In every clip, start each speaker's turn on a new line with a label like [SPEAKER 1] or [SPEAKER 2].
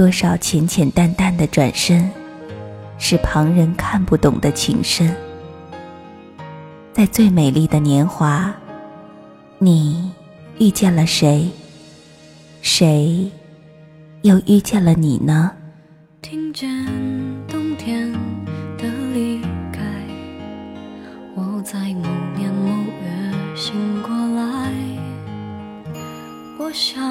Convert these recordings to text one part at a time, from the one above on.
[SPEAKER 1] 多少浅浅淡淡的转身，是旁人看不懂的情深。在最美丽的年华，你遇见了谁？谁又遇见了你呢？
[SPEAKER 2] 听见冬天的离开，我在某年某月醒过来。我想，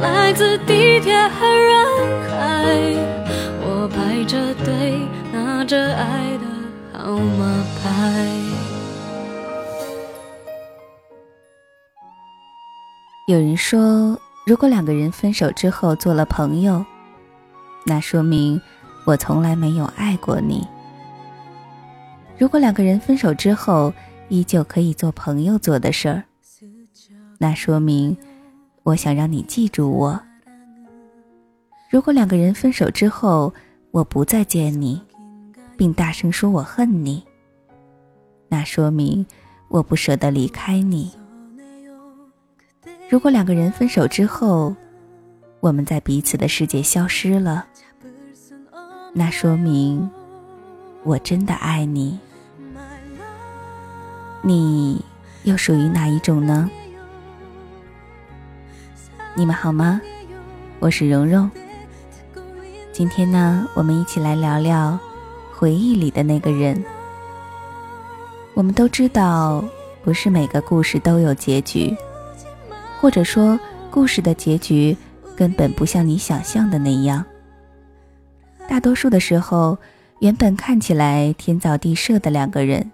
[SPEAKER 2] 来自地铁和人海，我排着队拿着爱的号码牌。
[SPEAKER 1] 有人说，如果两个人分手之后做了朋友，那说明我从来没有爱过你。如果两个人分手之后依旧可以做朋友做的事儿，那说明我想让你记住我。如果两个人分手之后我不再见你，并大声说我恨你，那说明我不舍得离开你。如果两个人分手之后，我们在彼此的世界消失了，那说明我真的爱你。你又属于哪一种呢？你们好吗？我是蓉蓉。今天呢，我们一起来聊聊回忆里的那个人。我们都知道，不是每个故事都有结局，或者说，故事的结局根本不像你想象的那样。大多数的时候，原本看起来天造地设的两个人，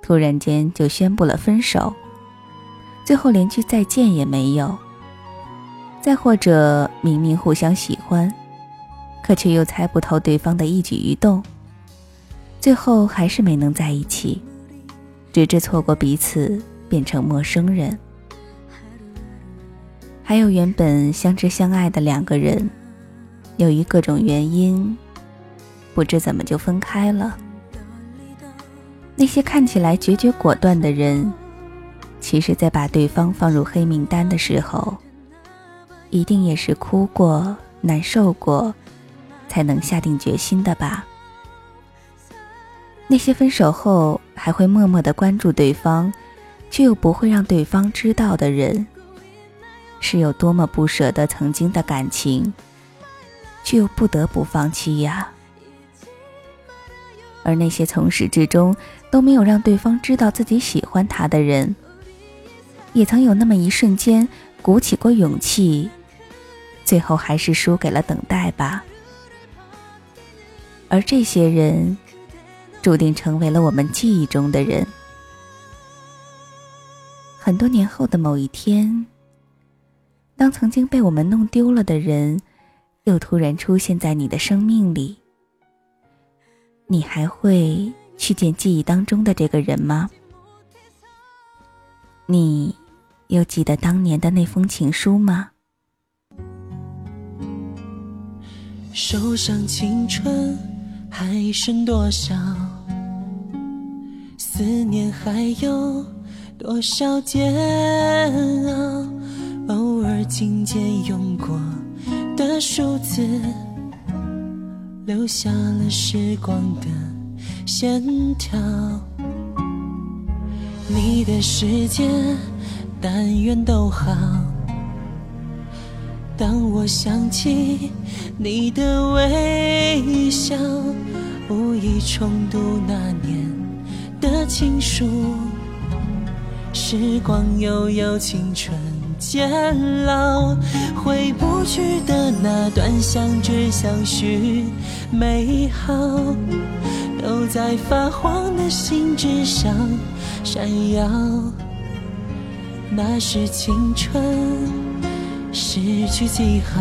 [SPEAKER 1] 突然间就宣布了分手，最后连句再见也没有。再或者，明明互相喜欢，可却又猜不透对方的一举一动，最后还是没能在一起，直至错过彼此，变成陌生人。还有原本相知相爱的两个人，由于各种原因，不知怎么就分开了。那些看起来决绝果断的人，其实在把对方放入黑名单的时候，一定也是哭过、难受过，才能下定决心的吧。那些分手后还会默默的关注对方，却又不会让对方知道的人，是有多么不舍得曾经的感情，却又不得不放弃呀。而那些从始至终都没有让对方知道自己喜欢他的人，也曾有那么一瞬间鼓起过勇气。最后还是输给了等待吧，而这些人，注定成为了我们记忆中的人。很多年后的某一天，当曾经被我们弄丢了的人，又突然出现在你的生命里，你还会去见记忆当中的这个人吗？你又记得当年的那封情书吗？
[SPEAKER 3] 手上青春还剩多少？思念还有多少煎熬？偶尔听见用过的数字，留下了时光的线条。你的世界，但愿都好。当我想起你的微笑，无意重读那年的情书，
[SPEAKER 4] 时光悠悠，青春渐老，回不去的那段相知相许美好，都在发黄的信纸上闪耀。那是青春失去记号，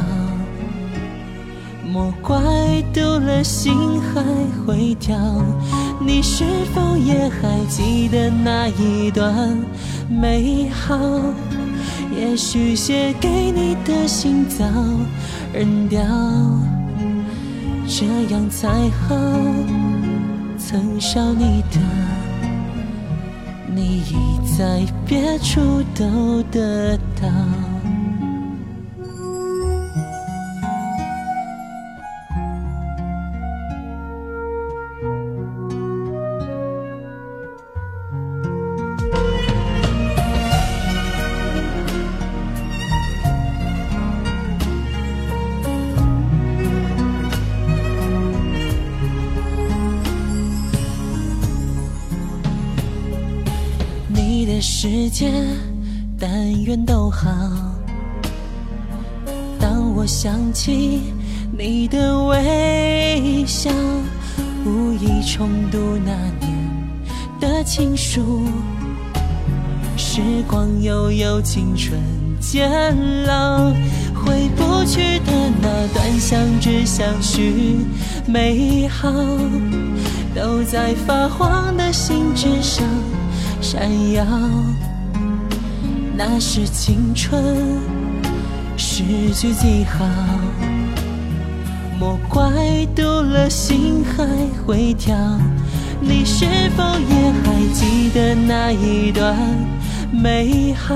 [SPEAKER 4] 莫怪丢了心还会跳。你是否也还记得那一段美好？也许写给你的信早扔掉，这样才好。曾少你的，你已在别处都得到。世界，但愿都好。当我想起你的微笑，无意重读那年的情书。时光悠悠，青春渐老，回不去的那段相知相许美好，都在发黄的信纸上。闪耀，那是青春失去记号。莫怪读了心还会跳。你是否也还记得那一段美好？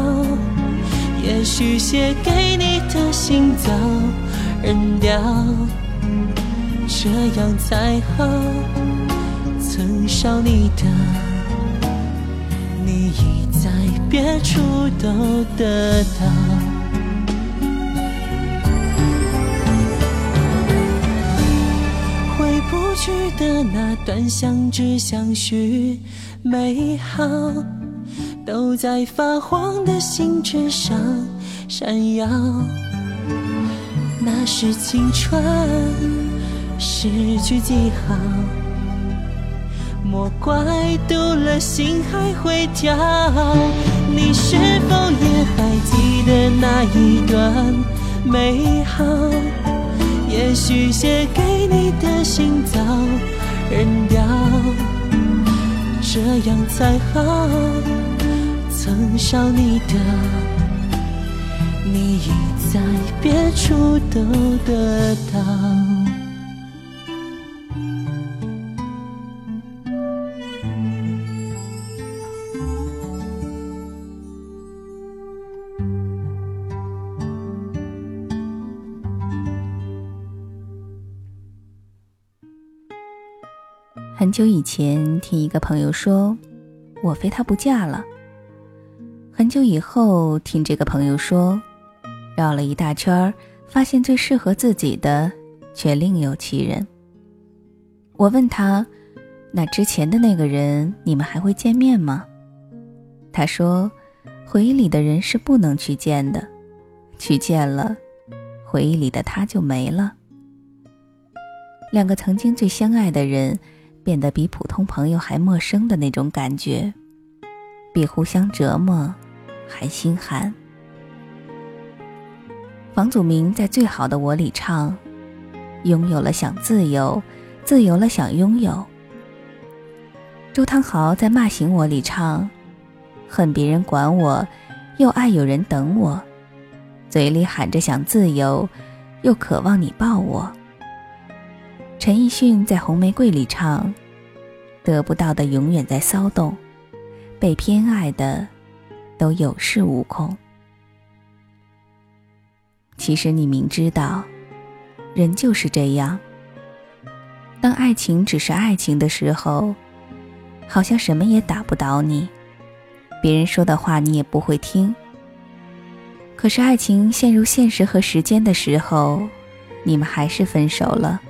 [SPEAKER 4] 也许写给你的信早扔掉，这样才好。曾少你的。已在别处都得到，回不去的那段相知相许美好，都在发黄的信纸上闪耀。那是青春失去记号。莫怪读了心还会跳，你是否也还记得那一段美好？也许写给你的信早扔掉，这样才好。曾少你的，你已在别处都得到。
[SPEAKER 1] 很久以前，听一个朋友说，我非他不嫁了。很久以后，听这个朋友说，绕了一大圈发现最适合自己的却另有其人。我问他，那之前的那个人，你们还会见面吗？他说，回忆里的人是不能去见的，去见了，回忆里的他就没了。两个曾经最相爱的人。变得比普通朋友还陌生的那种感觉，比互相折磨还心寒。房祖名在《最好的我》里唱：“拥有了想自由，自由了想拥有。”周汤豪在《骂醒我》里唱：“恨别人管我，又爱有人等我，嘴里喊着想自由，又渴望你抱我。”陈奕迅在《红玫瑰》里唱：“得不到的永远在骚动，被偏爱的都有恃无恐。”其实你明知道，人就是这样。当爱情只是爱情的时候，好像什么也打不倒你，别人说的话你也不会听。可是爱情陷入现实和时间的时候，你们还是分手了。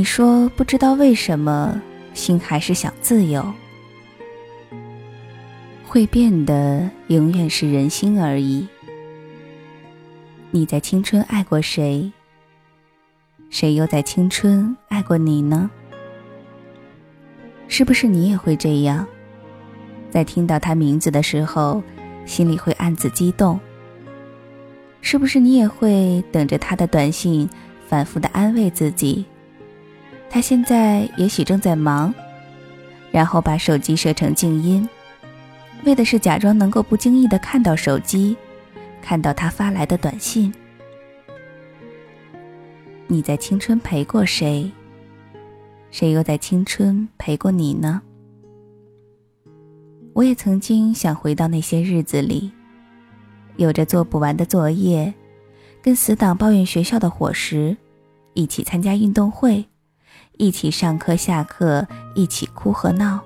[SPEAKER 1] 你说不知道为什么，心还是想自由。会变的永远是人心而已。你在青春爱过谁？谁又在青春爱过你呢？是不是你也会这样？在听到他名字的时候，心里会暗自激动。是不是你也会等着他的短信，反复的安慰自己？他现在也许正在忙，然后把手机设成静音，为的是假装能够不经意的看到手机，看到他发来的短信。你在青春陪过谁？谁又在青春陪过你呢？我也曾经想回到那些日子里，有着做不完的作业，跟死党抱怨学校的伙食，一起参加运动会，一起上课下课，一起哭和闹。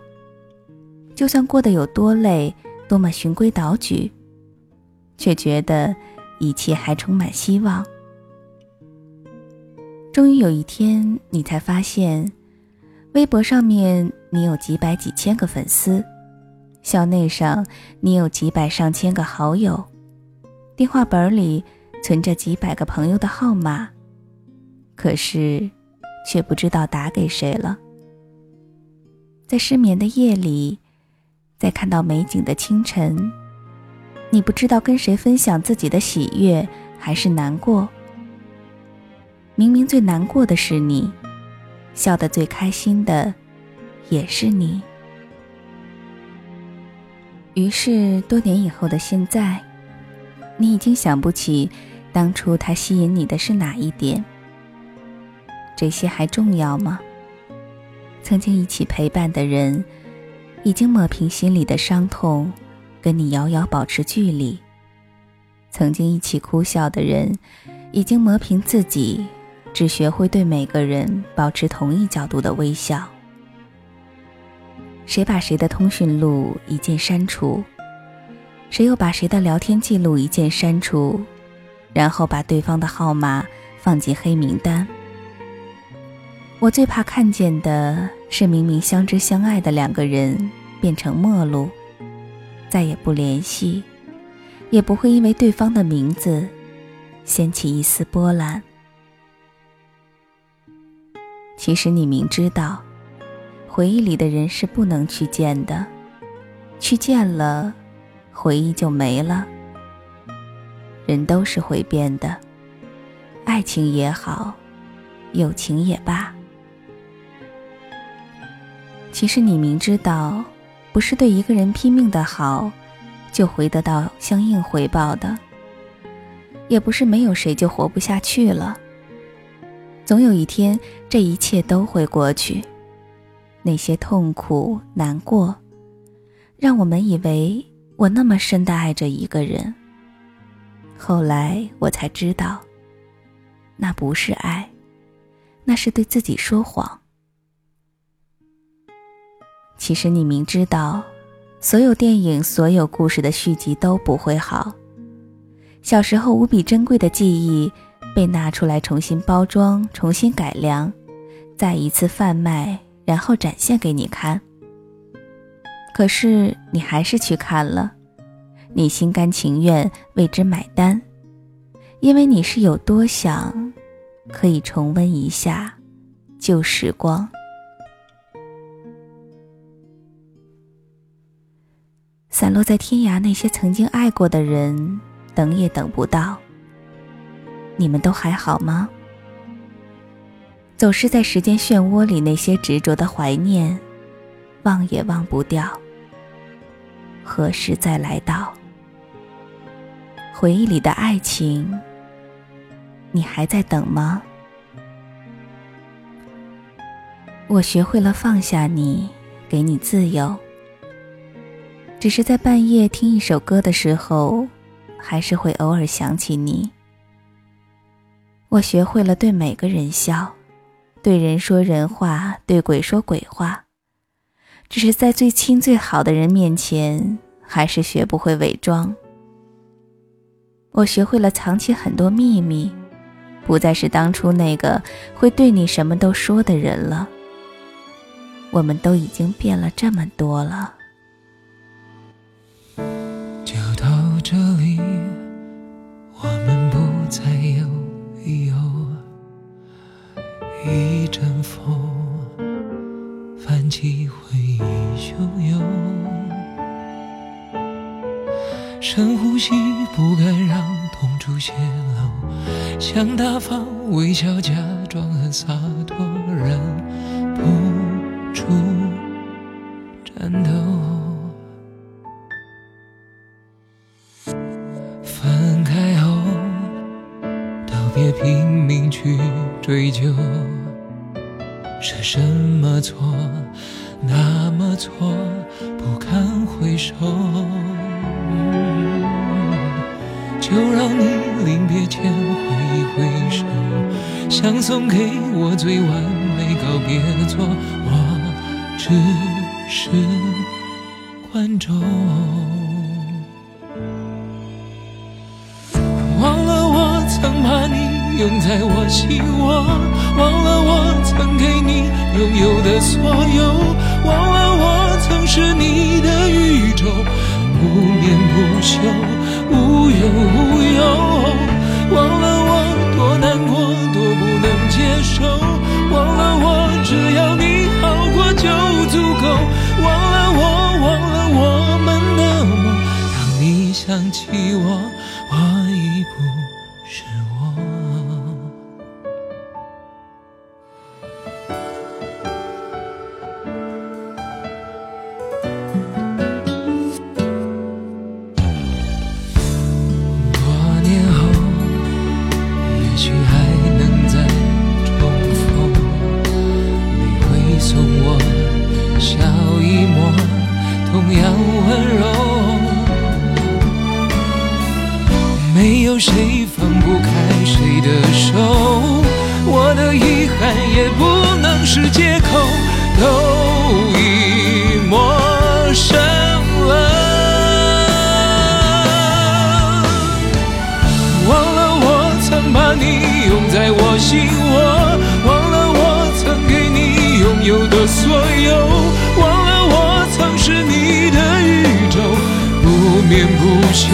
[SPEAKER 1] 就算过得有多累，多么循规蹈矩，却觉得一切还充满希望。终于有一天，你才发现，微博上面你有几百几千个粉丝。校内上，你有几百上千个好友，电话本里存着几百个朋友的号码，可是，却不知道打给谁了。在失眠的夜里，在看到美景的清晨，你不知道跟谁分享自己的喜悦还是难过。明明最难过的是你，笑得最开心的，也是你。于是，多年以后的现在，你已经想不起当初他吸引你的是哪一点。这些还重要吗？曾经一起陪伴的人，已经抹平心里的伤痛，跟你遥遥保持距离。曾经一起哭笑的人，已经磨平自己，只学会对每个人保持同一角度的微笑。谁把谁的通讯录一键删除？谁又把谁的聊天记录一键删除？然后把对方的号码放进黑名单？我最怕看见的是，明明相知相爱的两个人变成陌路，再也不联系，也不会因为对方的名字掀起一丝波澜。其实你明知道。回忆里的人是不能去见的，去见了，回忆就没了。人都是会变的，爱情也好，友情也罢。其实你明知道，不是对一个人拼命的好，就会得到相应回报的，也不是没有谁就活不下去了。总有一天，这一切都会过去。那些痛苦难过，让我们以为我那么深的爱着一个人。后来我才知道，那不是爱，那是对自己说谎。其实你明知道，所有电影、所有故事的续集都不会好。小时候无比珍贵的记忆，被拿出来重新包装、重新改良，再一次贩卖。然后展现给你看。可是你还是去看了，你心甘情愿为之买单，因为你是有多想，可以重温一下旧时光。散落在天涯那些曾经爱过的人，等也等不到。你们都还好吗？走失在时间漩涡里，那些执着的怀念，忘也忘不掉。何时再来到？回忆里的爱情，你还在等吗？我学会了放下你，给你自由。只是在半夜听一首歌的时候，还是会偶尔想起你。我学会了对每个人笑。对人说人话，对鬼说鬼话，只是在最亲最好的人面前，还是学不会伪装。我学会了藏起很多秘密，不再是当初那个会对你什么都说的人了。我们都已经变了这么多了。
[SPEAKER 3] 想送给我最完美告别作，我只是观众。忘了我曾把你拥在我心窝，忘了我曾给你拥有的所有，忘了我曾是你的宇宙，不眠不休。无忧无忧，忘了难过，多不能接受，忘了我只要你好过就足够，忘了我，忘了我们的梦，当你想起我，我已不。信我，忘了我曾给你拥有的所有，忘了我曾是你的宇宙，不眠不休，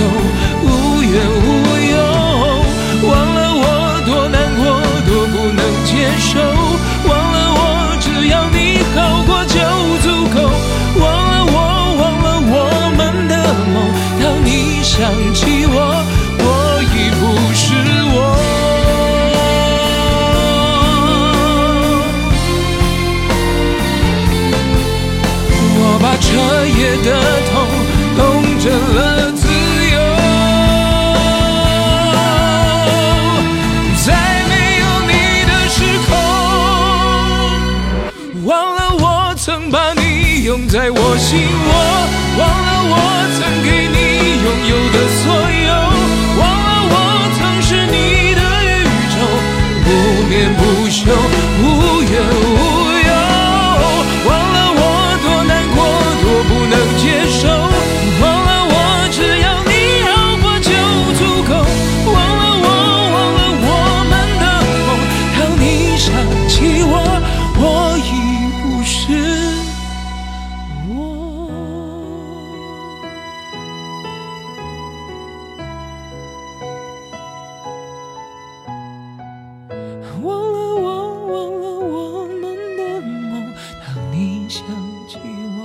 [SPEAKER 3] 忘了我，忘了我们的梦。当你想起我，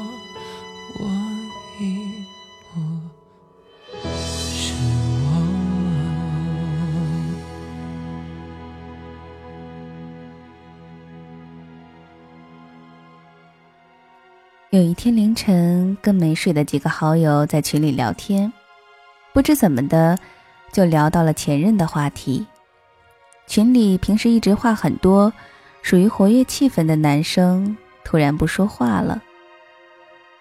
[SPEAKER 3] 我已不是我
[SPEAKER 1] 有一天凌晨，跟没睡的几个好友在群里聊天，不知怎么的，就聊到了前任的话题。群里平时一直话很多、属于活跃气氛的男生突然不说话了。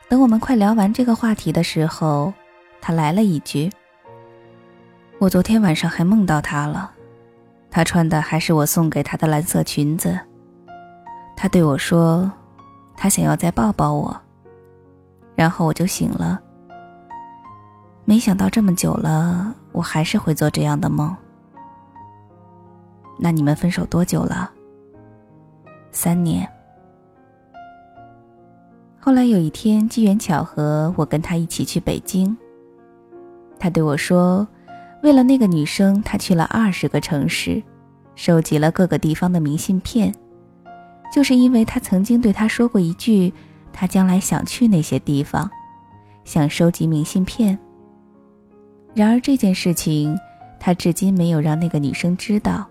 [SPEAKER 1] 等我们快聊完这个话题的时候，他来了一句：“我昨天晚上还梦到他了，他穿的还是我送给他的蓝色裙子。他对我说，他想要再抱抱我。”然后我就醒了。没想到这么久了，我还是会做这样的梦。那你们分手多久了？三年。后来有一天机缘巧合，我跟他一起去北京。他对我说，为了那个女生，他去了二十个城市，收集了各个地方的明信片，就是因为他曾经对他说过一句，他将来想去那些地方，想收集明信片。然而这件事情，他至今没有让那个女生知道。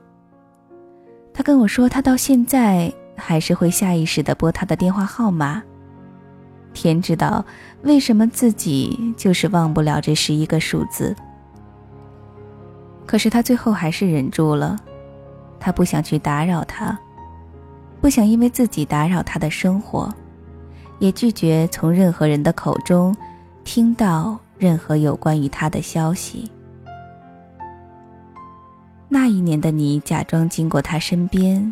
[SPEAKER 1] 他跟我说，他到现在还是会下意识的拨他的电话号码。天知道为什么自己就是忘不了这十一个数字。可是他最后还是忍住了，他不想去打扰他。不想因为自己打扰他的生活，也拒绝从任何人的口中听到任何有关于他的消息。那一年的你假装经过他身边，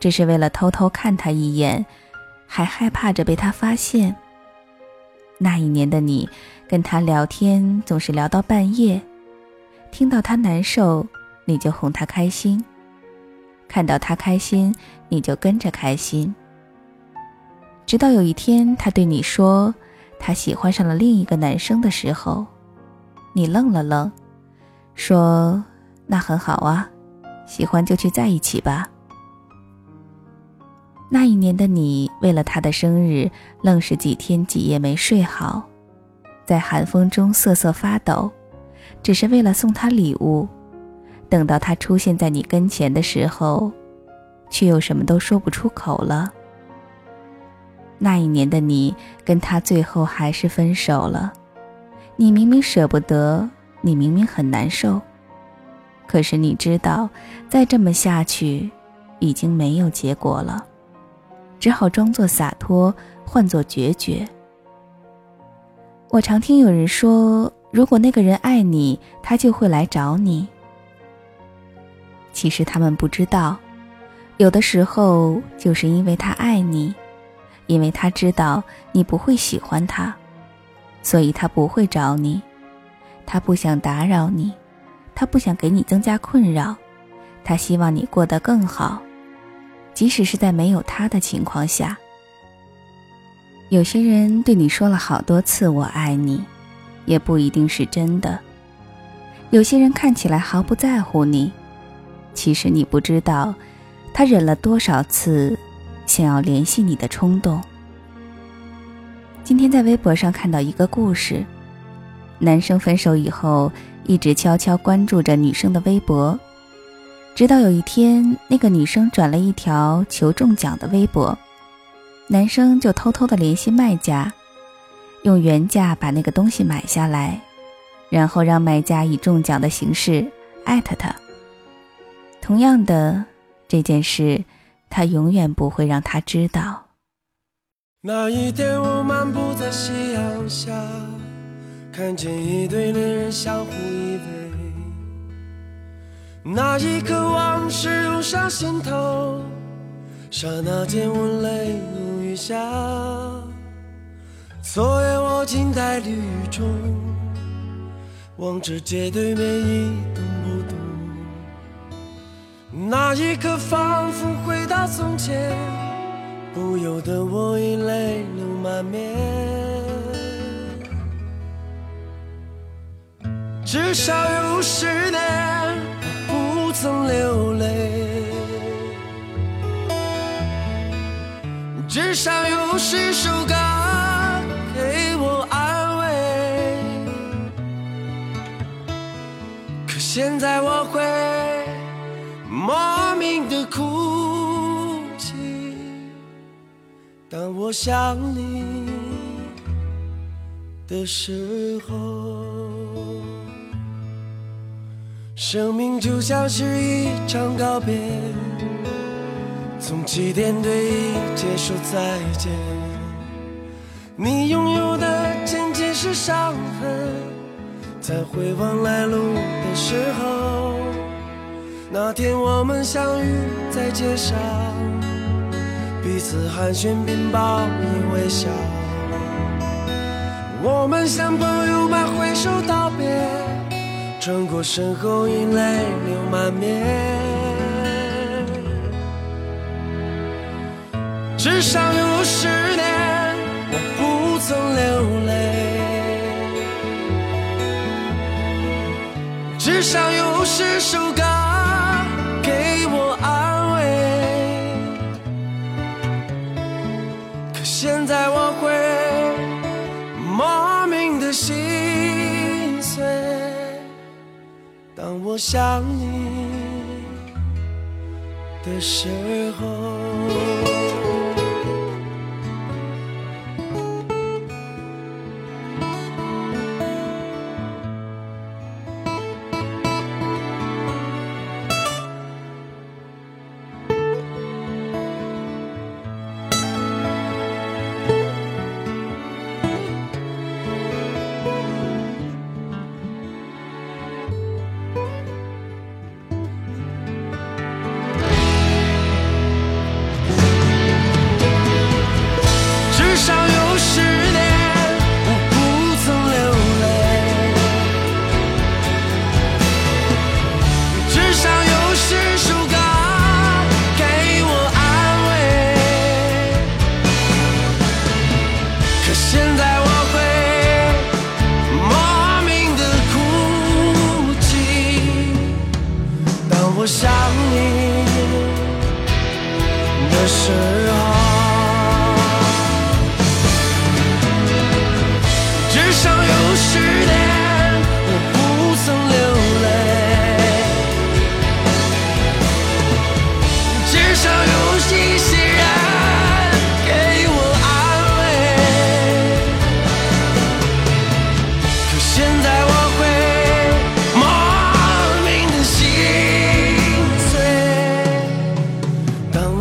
[SPEAKER 1] 只是为了偷偷看他一眼，还害怕着被他发现。那一年的你跟他聊天总是聊到半夜，听到他难受，你就哄他开心。看到他开心，你就跟着开心。直到有一天，他对你说他喜欢上了另一个男生的时候，你愣了愣，说：“那很好啊，喜欢就去在一起吧。”那一年的你，为了他的生日，愣是几天几夜没睡好，在寒风中瑟瑟发抖，只是为了送他礼物。等到他出现在你跟前的时候，却又什么都说不出口了。那一年的你跟他最后还是分手了，你明明舍不得，你明明很难受，可是你知道，再这么下去，已经没有结果了，只好装作洒脱，换作决绝。我常听有人说，如果那个人爱你，他就会来找你。其实他们不知道，有的时候就是因为他爱你，因为他知道你不会喜欢他，所以他不会找你。他不想打扰你，他不想给你增加困扰，他希望你过得更好，即使是在没有他的情况下。有些人对你说了好多次“我爱你”，也不一定是真的。有些人看起来毫不在乎你。其实你不知道，他忍了多少次想要联系你的冲动。今天在微博上看到一个故事：男生分手以后，一直悄悄关注着女生的微博，直到有一天，那个女生转了一条求中奖的微博，男生就偷偷的联系卖家，用原价把那个东西买下来，然后让卖家以中奖的形式艾特他。同样的这件事，他永远不会让他知道。
[SPEAKER 5] 那一天，我漫步在夕阳下，看见一对恋人相互依偎。那一刻，往事涌上心头，刹那间我泪如雨下。昨夜我静在绿雨中，望着街对面一动不动。那一刻，仿佛回到从前，不由得我已泪流满面。至少有十年不曾流泪，至少有十首歌给我安慰。可现在我会。莫名的哭泣，当我想你的时候，生命就像是一场告别，从起点对一切说再见。你拥有的仅仅是伤痕，在回望来路的时候。那天我们相遇在街上，彼此寒暄并报以微笑。我们像朋友般挥手道别，转过身后已泪流满面。至少有十年我不曾流泪，至少有十首想你的时候。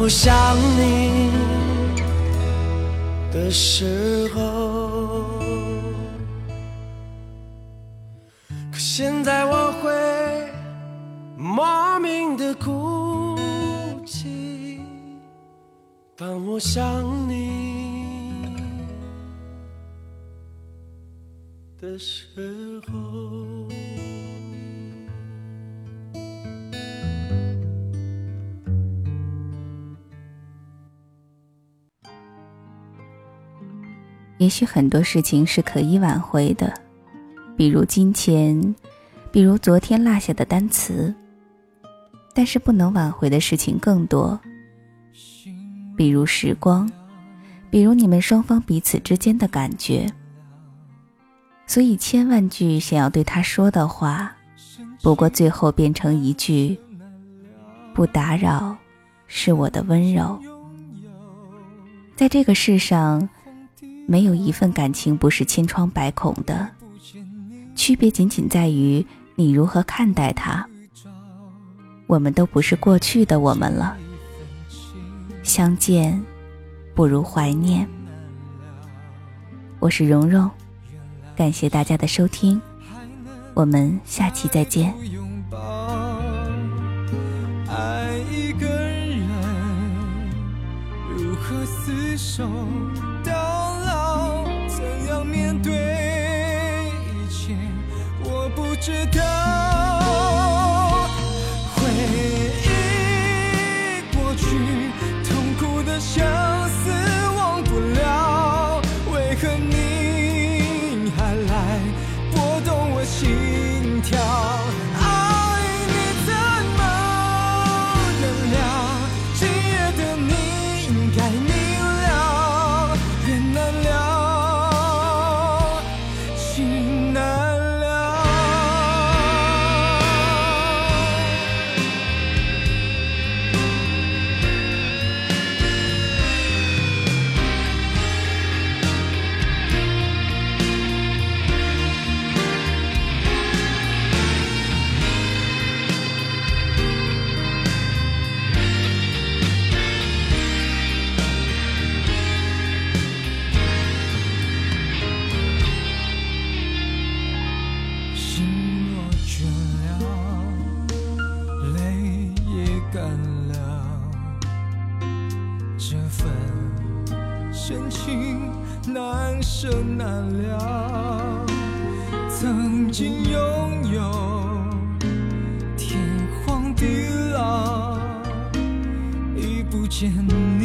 [SPEAKER 5] 我想你的时候，可现在我会莫名的哭泣，当我想你的时候。
[SPEAKER 1] 也许很多事情是可以挽回的，比如金钱，比如昨天落下的单词。但是不能挽回的事情更多，比如时光，比如你们双方彼此之间的感觉。所以千万句想要对他说的话，不过最后变成一句“不打扰”，是我的温柔。在这个世上。没有一份感情不是千疮百孔的，区别仅仅在于你如何看待它。我们都不是过去的我们了，相见不如怀念。我是蓉蓉，感谢大家的收听，我们下期再见。
[SPEAKER 6] 爱一个人如何厮守？知道。见你，